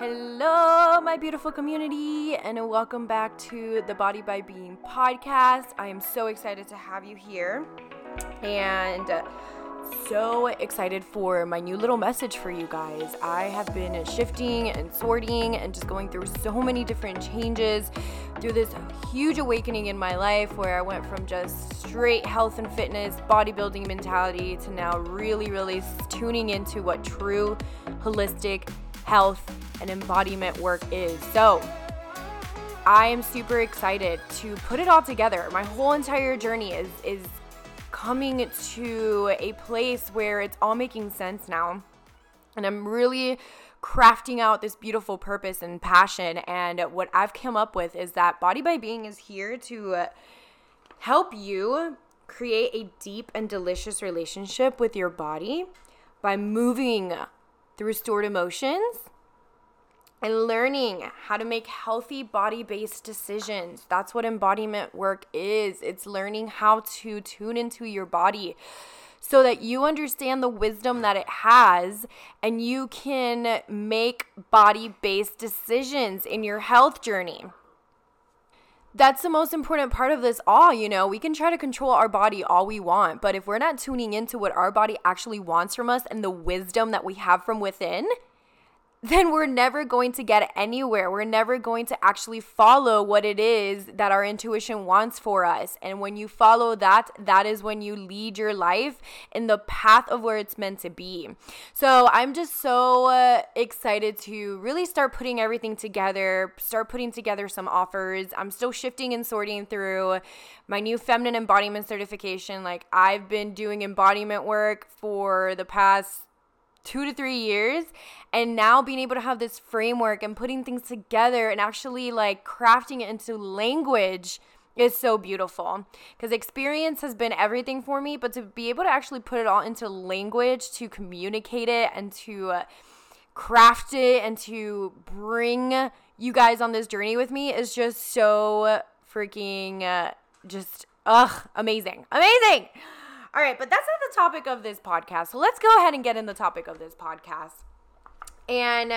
Hello, my beautiful community, and welcome back to the Body by Being podcast. I am so excited to have you here and so excited for my new little message for you guys. I have been shifting and sorting and just going through so many different changes through this huge awakening in my life where I went from just straight health and fitness, bodybuilding mentality to now really, really tuning into what true holistic health and embodiment work is. So, I am super excited to put it all together. My whole entire journey is is coming to a place where it's all making sense now. And I'm really crafting out this beautiful purpose and passion. And what I've come up with is that Body by Being is here to help you create a deep and delicious relationship with your body by moving through stored emotions and learning how to make healthy body based decisions. That's what embodiment work is. It's learning how to tune into your body so that you understand the wisdom that it has and you can make body based decisions in your health journey. That's the most important part of this all, you know. We can try to control our body all we want, but if we're not tuning into what our body actually wants from us and the wisdom that we have from within, then we're never going to get anywhere. We're never going to actually follow what it is that our intuition wants for us. And when you follow that, that is when you lead your life in the path of where it's meant to be. So I'm just so uh, excited to really start putting everything together, start putting together some offers. I'm still shifting and sorting through my new feminine embodiment certification. Like I've been doing embodiment work for the past two to three years and now being able to have this framework and putting things together and actually like crafting it into language is so beautiful. Because experience has been everything for me but to be able to actually put it all into language to communicate it and to uh, craft it and to bring you guys on this journey with me is just so freaking uh, just ugh amazing. Amazing all right, but that's not the topic of this podcast. So let's go ahead and get in the topic of this podcast. And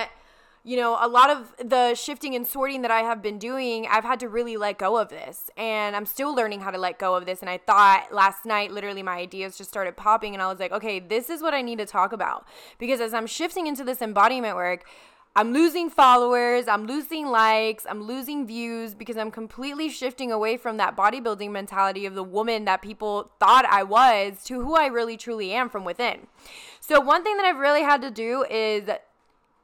you know, a lot of the shifting and sorting that I have been doing, I've had to really let go of this. And I'm still learning how to let go of this. And I thought last night, literally, my ideas just started popping. And I was like, okay, this is what I need to talk about. Because as I'm shifting into this embodiment work, I'm losing followers, I'm losing likes, I'm losing views because I'm completely shifting away from that bodybuilding mentality of the woman that people thought I was to who I really truly am from within. So, one thing that I've really had to do is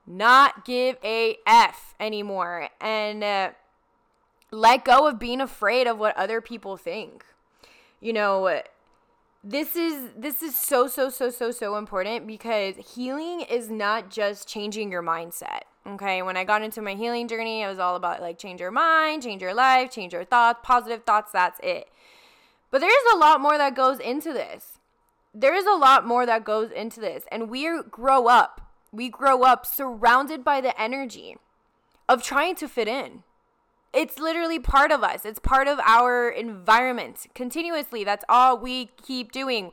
not give a F anymore and uh, let go of being afraid of what other people think. You know, this is this is so so so so so important because healing is not just changing your mindset okay? When i got into my healing journey it was all about like change your mind change your life change your thoughts positive thoughts that's it. But there's a lot more that goes into this. There's a lot more that goes into this and we grow up. We grow up surrounded by the energy of trying to fit in it's literally part of us. It's part of our environment continuously. That's all we keep doing.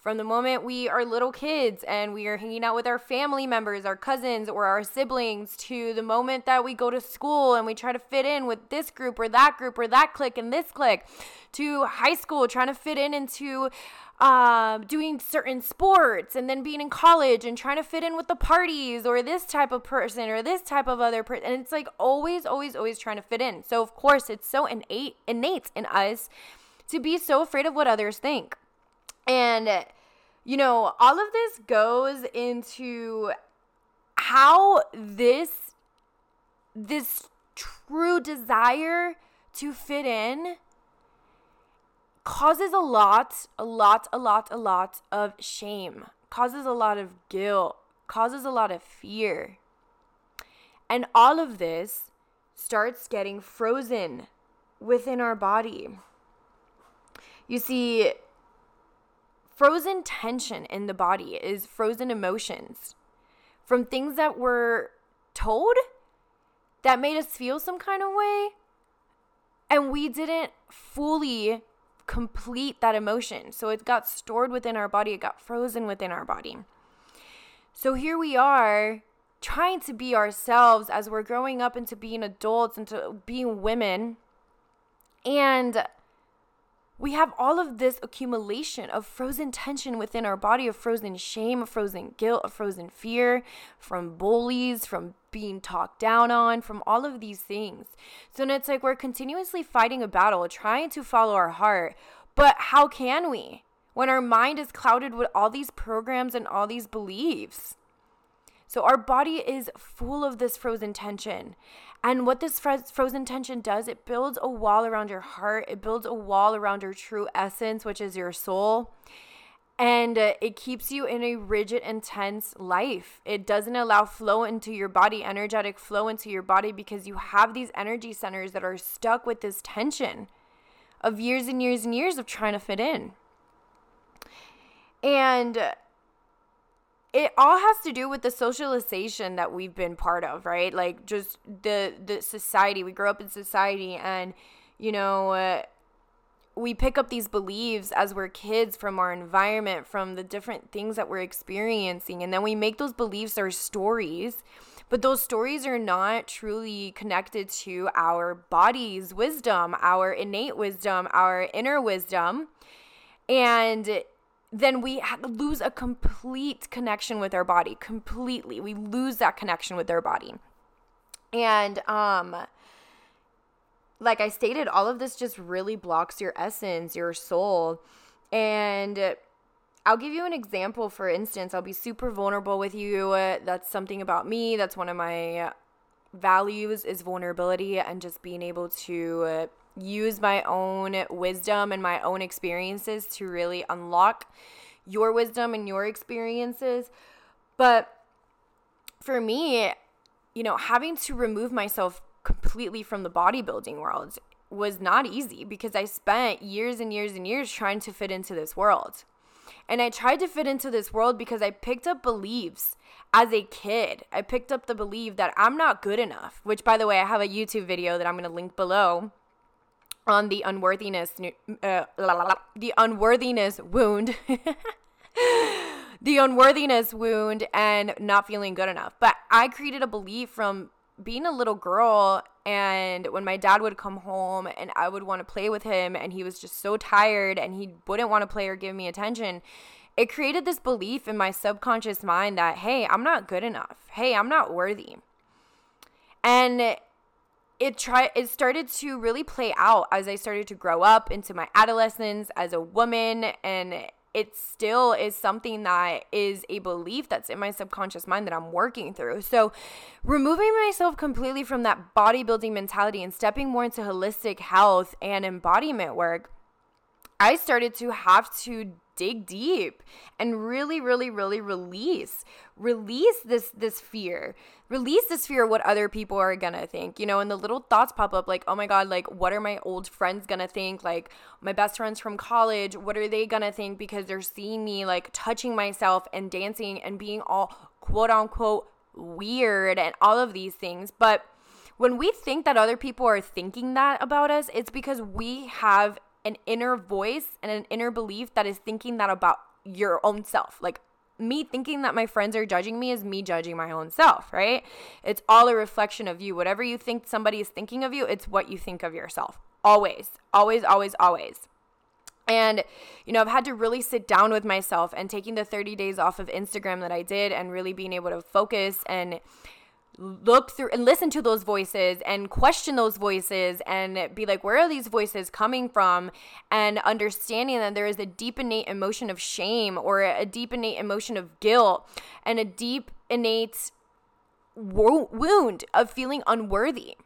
From the moment we are little kids and we are hanging out with our family members, our cousins, or our siblings, to the moment that we go to school and we try to fit in with this group or that group or that clique and this clique, to high school, trying to fit in into um, doing certain sports and then being in college and trying to fit in with the parties or this type of person or this type of other person. And it's like always, always, always trying to fit in. So, of course, it's so innate, innate in us to be so afraid of what others think. And, you know, all of this goes into how this, this true desire to fit in causes a lot, a lot, a lot, a lot of shame, causes a lot of guilt, causes a lot of fear. And all of this starts getting frozen within our body. You see, frozen tension in the body is frozen emotions from things that were told that made us feel some kind of way and we didn't fully complete that emotion. So it got stored within our body, it got frozen within our body. So here we are trying to be ourselves as we're growing up into being adults, into being women. And we have all of this accumulation of frozen tension within our body, of frozen shame, of frozen guilt, of frozen fear from bullies, from being talked down on, from all of these things. So then it's like we're continuously fighting a battle, trying to follow our heart. But how can we when our mind is clouded with all these programs and all these beliefs? So our body is full of this frozen tension. And what this frozen tension does, it builds a wall around your heart. It builds a wall around your true essence, which is your soul. And uh, it keeps you in a rigid, intense life. It doesn't allow flow into your body, energetic flow into your body, because you have these energy centers that are stuck with this tension of years and years and years of trying to fit in. And it all has to do with the socialization that we've been part of, right? Like just the the society. We grow up in society, and you know. Uh, we pick up these beliefs as we're kids from our environment, from the different things that we're experiencing, and then we make those beliefs our stories. But those stories are not truly connected to our body's wisdom, our innate wisdom, our inner wisdom. And then we lose a complete connection with our body completely we lose that connection with our body and um like i stated all of this just really blocks your essence your soul and I'll give you an example. For instance, I'll be super vulnerable with you. That's something about me. That's one of my values is vulnerability and just being able to use my own wisdom and my own experiences to really unlock your wisdom and your experiences. But for me, you know, having to remove myself completely from the bodybuilding world was not easy because I spent years and years and years trying to fit into this world. And I tried to fit into this world because I picked up beliefs as a kid. I picked up the belief that I'm not good enough, which, by the way, I have a YouTube video that I'm going to link below on the unworthiness uh, la, la, la, the unworthiness wound. The unworthiness wound and not feeling good enough. But i created a belief from being a little girl and when my dad would come home and i would want to play with him and he was just so tired and he wouldn't want to play or give me attention it created this belief in my subconscious mind that hey i'm not good enough. Hey i'm not worthy. And it try it started to really play out as I started to grow up into my adolescence as a woman and it still is something that is a belief that's in my subconscious mind that I'm working through. So, removing myself completely from that bodybuilding mentality and stepping more into holistic health and embodiment work, I started to have to dig deep and really really really release release this this fear release this fear of what other people are gonna think you know and the little thoughts pop up like oh my god like what are my old friends gonna think? Like my best friends from college what are they gonna think? Because they're seeing me like touching myself and dancing and being all quote unquote weird and all of these things. But when we think that other people are thinking that about us, it's because we have an inner voice and an inner belief that is thinking that about your own self. Like me thinking that my friends are judging me is me judging my own self, right? It's all a reflection of you. Whatever you think somebody is thinking of you, it's what you think of yourself. Always, always, always, always. And, you know, I've had to really sit down with myself and taking the 30 days off of Instagram that I did and really being able to focus and look through and listen to those voices and question those voices and be like, where are these voices coming from? And understanding that there is a deep innate emotion of shame or a deep innate emotion of guilt and a deep innate wound of feeling unworthy.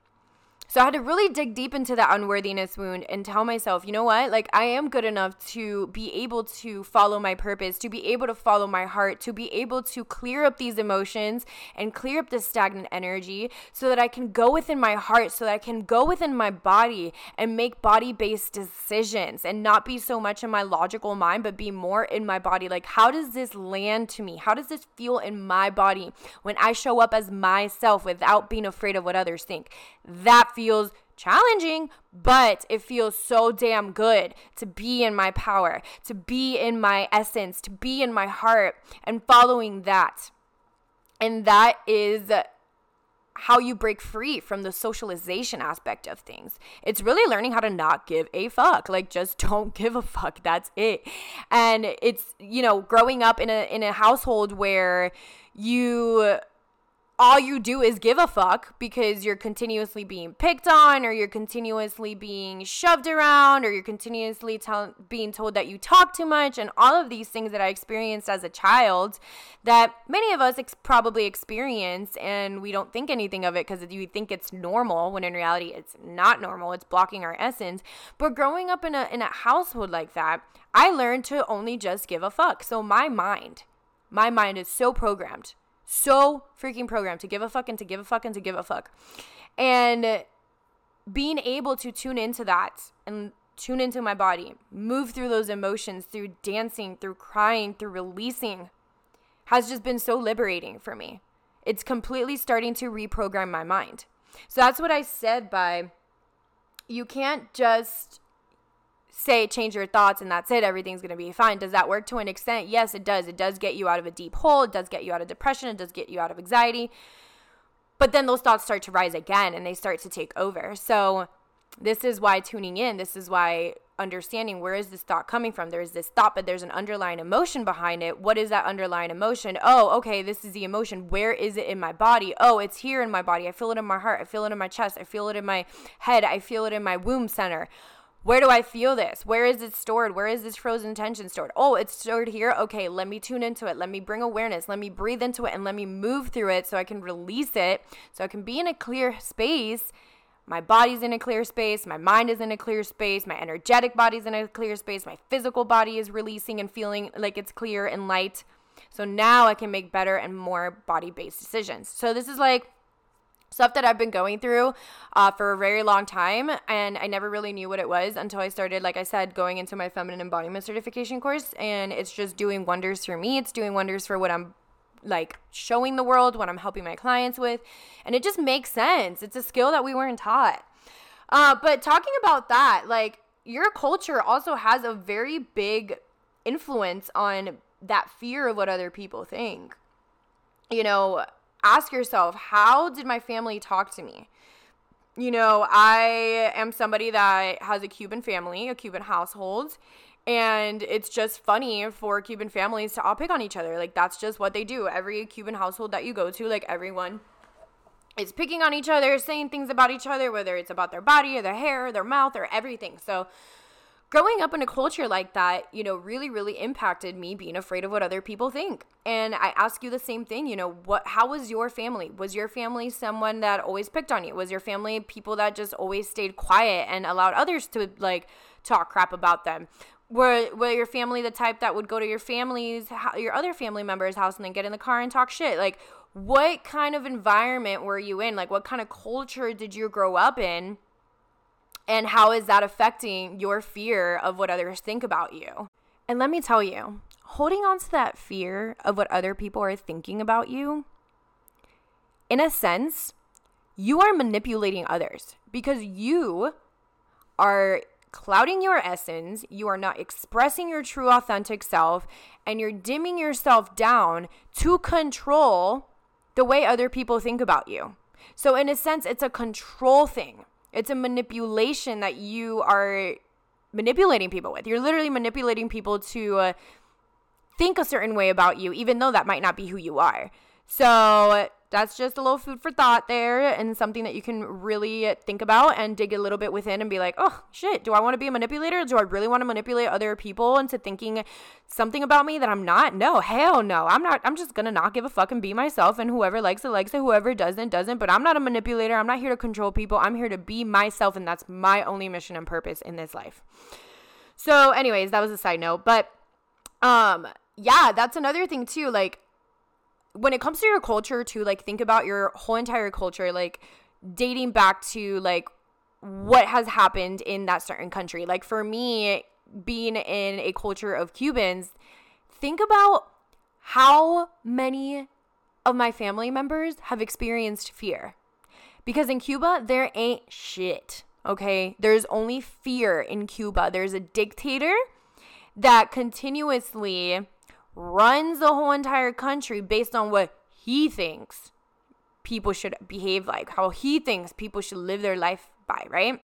So I had to really dig deep into that unworthiness wound and tell myself, you know what? Like, I am good enough to be able to follow my purpose, to be able to follow my heart, to be able to clear up these emotions and clear up this stagnant energy so that I can go within my heart, so that I can go within my body and make body based decisions and not be so much in my logical mind, but be more in my body. Like, how does this land to me? How does this feel in my body when I show up as myself without being afraid of what others think? That feels feels challenging, but it feels so damn good to be in my power, to be in my essence, to be in my heart, and following that. And that is how you break free from the socialization aspect of things. It's really learning how to not give a fuck. Like just don't give a fuck. That's it. And it's, you know, growing up in a in a household where you all you do is give a fuck because you're continuously being picked on or you're continuously being shoved around or you're continuously tell- being told that you talk too much and all of these things that I experienced as a child that many of us ex- probably experience and we don't think anything of it because you think it's normal when in reality it's not normal. It's blocking our essence. But growing up in a in a household like that I learned to only just give a fuck. So my mind my mind is so programmed so freaking programmed to give a fuck and to give a fuck and to give a fuck. And being able to tune into that and tune into my body, move through those emotions through dancing, through crying, through releasing has just been so liberating for me. It's completely starting to reprogram my mind. So that's what I said by you can't just say change your thoughts and that's it. Everything's going to be fine. Does that work to an extent? Yes it does. It does get you out of a deep hole. It does get you out of depression. It does get you out of anxiety. But then those thoughts start to rise again and they start to take over. So this is why tuning in this is why understanding where is this thought coming from? There's this thought but there's an underlying emotion behind it. What is that underlying emotion? Oh okay this is the emotion. Where is it in my body? Oh it's here in my body. I feel it in my heart. I feel it in my chest. I feel it in my head. I feel it in my womb center where do I feel this? Where is it stored? Where is this frozen tension stored? Oh, it's stored here. Okay, let me tune into it. Let me bring awareness. Let me breathe into it and let me move through it so I can release it, so I can be in a clear space. My body's in a clear space. My mind is in a clear space. My energetic body's in a clear space. My physical body is releasing and feeling like it's clear and light. So now I can make better and more body based decisions. So this is like stuff that I've been going through uh, for a very long time, and I never really knew what it was until I started, like I said, going into my feminine embodiment certification course, and it's just doing wonders for me. It's doing wonders for what I'm like showing the world, what I'm helping my clients with, and it just makes sense. It's a skill that we weren't taught. Uh, but talking about that, like your culture also has a very big influence on that fear of what other people think. You know, ask yourself how did my family talk to me? You know, I am somebody that has a Cuban family, a Cuban household, and it's just funny for Cuban families to all pick on each other. Like, that's just what they do. Every Cuban household that you go to, like, everyone is picking on each other, saying things about each other, whether it's about their body or their hair or their mouth or everything. So, growing up in a culture like that, you know, really, really impacted me being afraid of what other people think. And I ask you the same thing, you know, what how was your family? Was your family someone that always picked on you? Was your family people that just always stayed quiet and allowed others to like talk crap about them? Were, were your family the type that would go to your family's your other family members house and then get in the car and talk shit like what kind of environment were you in like what kind of culture did you grow up in and how is that affecting your fear of what others think about you? And let me tell you, holding on to that fear of what other people are thinking about you, in a sense, you are manipulating others because you are clouding your essence, you are not expressing your true authentic self, and you're dimming yourself down to control the way other people think about you. So, in a sense, it's a control thing. It's a manipulation that you are manipulating people with. You're literally manipulating people to uh, think a certain way about you, even though that might not be who you are. So that's just a little food for thought there and something that you can really think about and dig a little bit within and be like, oh shit, do I want to be a manipulator? Do I really want to manipulate other people into thinking something about me that I'm not? No, hell no. I'm not, I'm just gonna not give a fuck and be myself and whoever likes it likes it, whoever doesn't doesn't. But I'm not a manipulator. I'm not here to control people. I'm here to be myself and that's my only mission and purpose in this life. So, anyways, that was a side note. But um yeah, that's another thing too. Like when it comes to your culture to like think about your whole entire culture like dating back to like what has happened in that certain country. Like for me being in a culture of cubans think about how many of my family members have experienced fear. Because in cuba there ain't shit okay? There's only fear in cuba. There's a dictator that continuously runs the whole entire country based on what he thinks people should behave like, how he thinks people should live their life by, right?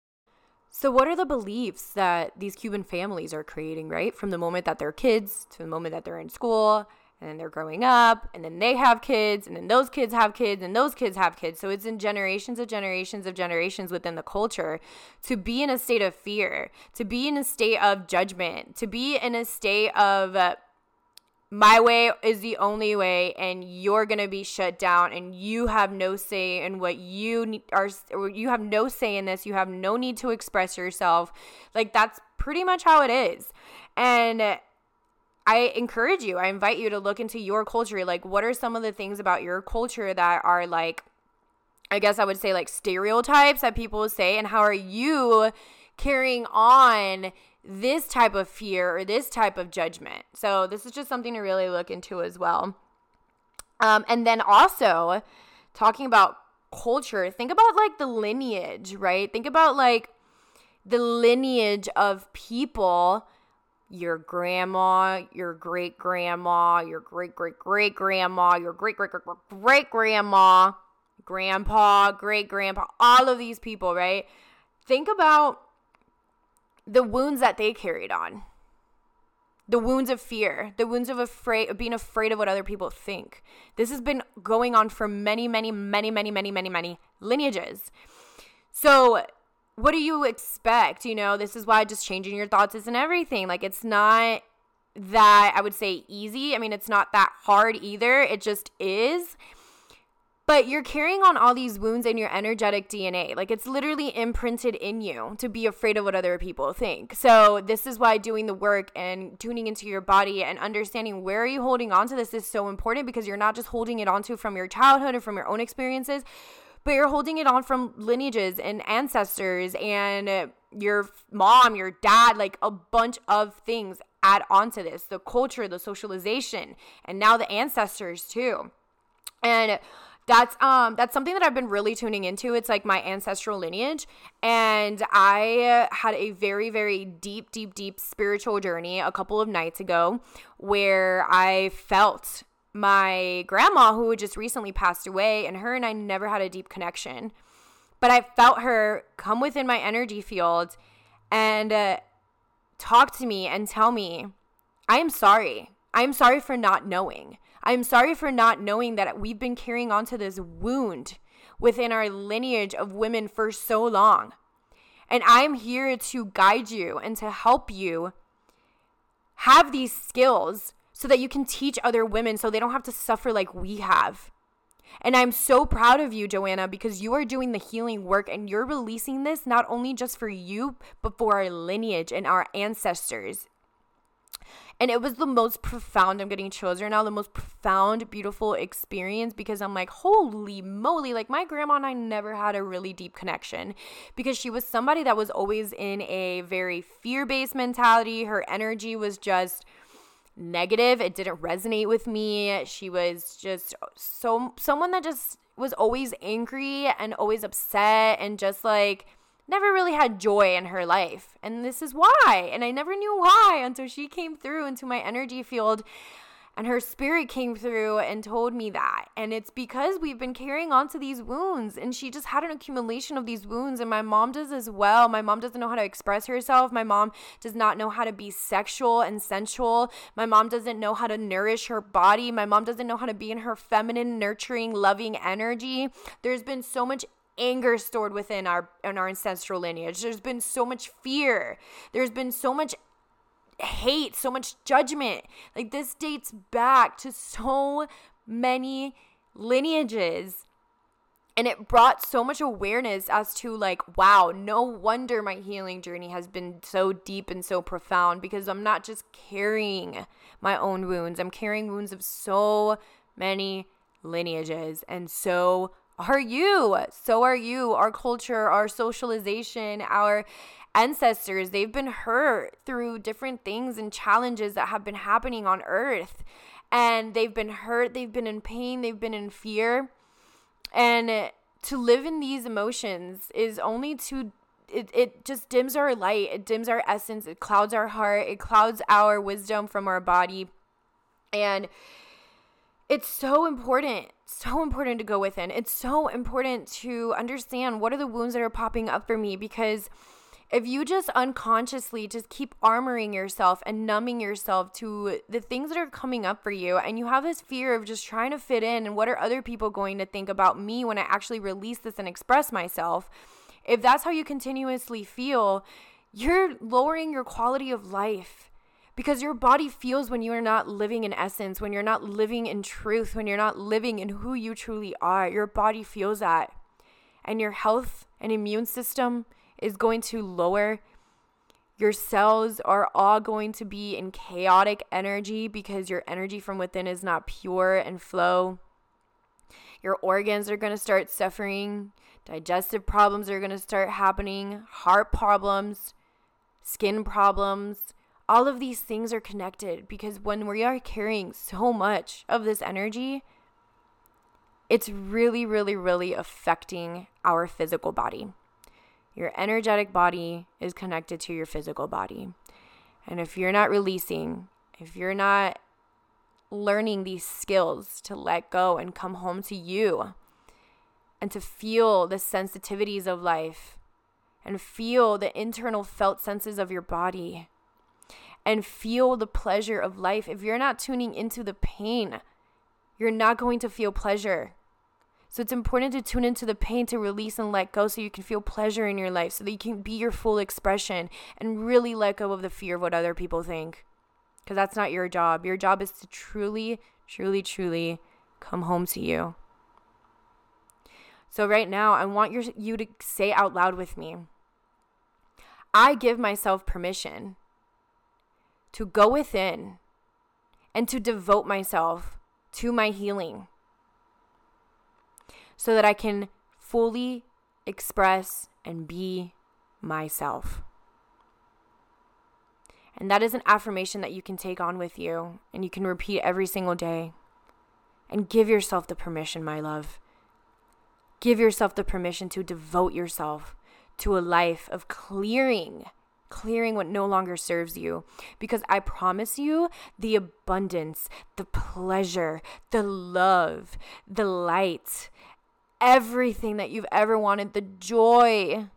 So, what are the beliefs that these Cuban families are creating, right? From the moment that they're kids to the moment that they're in school, and then they're growing up, and then they have kids, and then those kids have kids, and those kids have kids. So, it's in generations of generations of generations within the culture to be in a state of fear, to be in a state of judgment, to be in a state of uh, my way is the only way and you're going to be shut down and you have no say in what you are you have no say in this. You have no need to express yourself. Like that's pretty much how it is. And I encourage you I invite you to look into your culture. Like what are some of the things about your culture that are like I guess I would say like stereotypes that people say and how are you carrying on this type of fear or this type of judgment. So, this is just something to really look into as well. Um, and then also talking about culture, think about like the lineage, right? Think about like the lineage of people your grandma, your great grandma, your great great great grandma, your great great great great grandma, grandpa, great grandpa, all of these people, right? Think about the wounds that they carried on. The wounds of fear the wounds of afraid of being afraid of what other people think. This has been going on for many many many many many many many lineages. So what do you expect? You know this is why just changing your thoughts isn't everything. Like it's not that i would say easy. I mean it's not that hard either. It just is but you're carrying on all these wounds in your energetic DNA. Like it's literally imprinted in you to be afraid of what other people think. So this is why doing the work and tuning into your body and understanding where are you holding on to this is so important because you're not just holding it onto from your childhood or from your own experiences, but you're holding it on from lineages and ancestors and your mom, your dad, like a bunch of things add on to this. The culture, the socialization, and now the ancestors too. And that's um that's something that I've been really tuning into. It's like my ancestral lineage and I had a very very deep deep deep spiritual journey a couple of nights ago where I felt my grandma who had just recently passed away and her and I never had a deep connection. But I felt her come within my energy field and uh, talk to me and tell me, "I am sorry. I am sorry for not knowing." I'm sorry for not knowing that we've been carrying on to this wound within our lineage of women for so long. And I'm here to guide you and to help you have these skills so that you can teach other women so they don't have to suffer like we have. And I'm so proud of you, Joanna, because you are doing the healing work and you're releasing this not only just for you, but for our lineage and our ancestors and it was the most profound, I'm getting chills right now, the most profound, beautiful experience because I'm like, holy moly, like my grandma and I never had a really deep connection because she was somebody that was always in a very fear based mentality. Her energy was just negative, it didn't resonate with me. She was just so, someone that just was always angry and always upset and just like, never really had joy in her life. And this is why. And I never knew why until she came through into my energy field and her spirit came through and told me that. And it's because we've been carrying on to these wounds. And she just had an accumulation of these wounds. And my mom does as well. My mom doesn't know how to express herself. My mom does not know how to be sexual and sensual. My mom doesn't know how to nourish her body. My mom doesn't know how to be in her feminine, nurturing, loving energy. There's been so much anger stored within our in our ancestral lineage. There's been so much fear. There's been so much hate, so much judgment. Like this dates back to so many lineages. And it brought so much awareness as to like, wow, no wonder my healing journey has been so deep and so profound because I'm not just carrying my own wounds. I'm carrying wounds of so many lineages and so are you. So are you. Our culture, our socialization, our ancestors, they've been hurt through different things and challenges that have been happening on earth. And they've been hurt, they've been in pain, they've been in fear. And to live in these emotions is only to it, it just dims our light, it dims our essence, it clouds our heart, it clouds our wisdom from our body. And it's so important, so important to go within. It's so important to understand what are the wounds that are popping up for me because if you just unconsciously just keep armoring yourself and numbing yourself to the things that are coming up for you and you have this fear of just trying to fit in and what are other people going to think about me when I actually release this and express myself if that's how you continuously feel you're lowering your quality of life because your body feels when you are not living in essence, when you're not living in truth, when you're not living in who you truly are. Your body feels that. And your health and immune system is going to lower. Your cells are all going to be in chaotic energy because your energy from within is not pure and flow. Your organs are going to start suffering. Digestive problems are going to start happening. Heart problems, skin problems, all of these things are connected because when we are carrying so much of this energy, it's really, really, really affecting our physical body. Your energetic body is connected to your physical body. And if you're not releasing, if you're not learning these skills to let go and come home to you and to feel the sensitivities of life and feel the internal felt senses of your body and feel the pleasure of life. If you're not tuning into the pain, you're not going to feel pleasure. So it's important to tune into the pain to release and let go so you can feel pleasure in your life, so that you can be your full expression and really let go of the fear of what other people think. Because that's not your job. Your job is to truly, truly, truly come home to you. So right now, I want your, you to say out loud with me I give myself permission to go within and to devote myself to my healing so that I can fully express and be myself. And that is an affirmation that you can take on with you and you can repeat every single day. And give yourself the permission, my love. Give yourself the permission to devote yourself to a life of clearing clearing what no longer serves you. Because I promise you, the abundance, the pleasure, the love, the light, everything that you've ever wanted, the joy,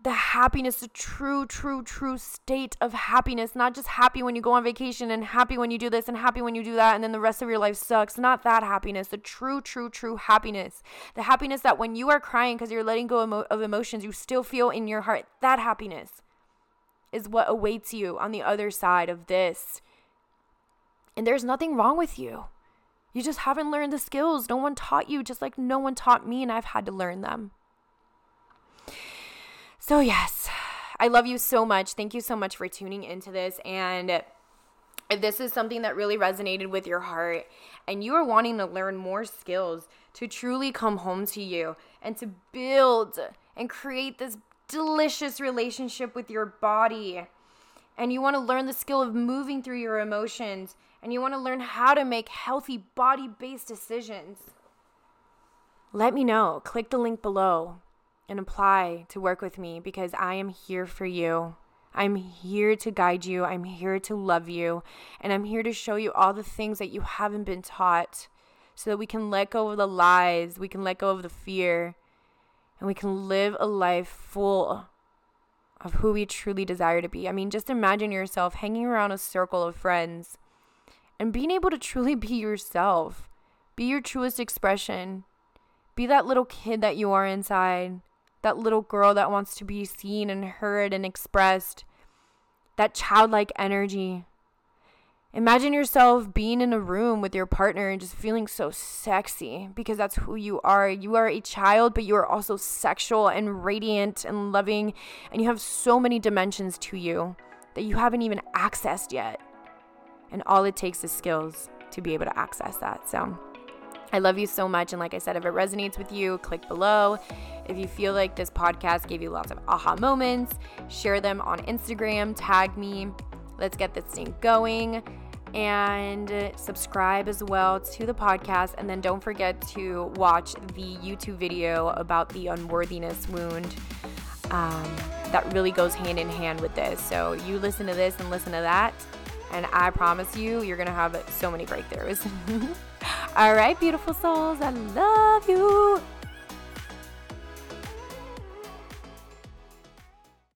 the happiness, the true, true, true state of happiness. Not just happy when you go on vacation and happy when you do this and happy when you do that and then the rest of your life sucks. Not that happiness. The true, true, true happiness. The happiness that when you are crying because you're letting go of emotions, you still feel in your heart. That happiness is what awaits you on the other side of this. And there's nothing wrong with you. You just haven't learned the skills. No one taught you, just like no one taught me, and I've had to learn them. So, yes, I love you so much. Thank you so much for tuning into this. And if this is something that really resonated with your heart and you are wanting to learn more skills to truly come home to you and to build and create this delicious relationship with your body, and you want to learn the skill of moving through your emotions, and you want to learn how to make healthy body based decisions, let me know. Click the link below and apply to work with me because I am here for you. I'm here to guide you. I'm here to love you. And I'm here to show you all the things that you haven't been taught so that we can let go of the lies, we can let go of the fear, and we can live a life full of who we truly desire to be. I mean, just imagine yourself hanging around a circle of friends and being able to truly be yourself, be your truest expression, be that little kid that you are inside that little girl that wants to be seen and heard and expressed, that childlike energy. Imagine yourself being in a room with your partner and just feeling so sexy because that's who you are. You are a child, but you are also sexual and radiant and loving, and you have so many dimensions to you that you haven't even accessed yet. And all it takes is skills to be able to access that. So, I love you so much. And like I said, if it resonates with you, click below. If you feel like this podcast gave you lots of aha moments, share them on Instagram, tag me. Let's get this thing going. And subscribe as well to the podcast. And then don't forget to watch the YouTube video about the unworthiness wound. Um, that really goes hand in hand with this. So you listen to this and listen to that And I promise you, you're going to have so many breakthroughs. All right, beautiful souls, I love you.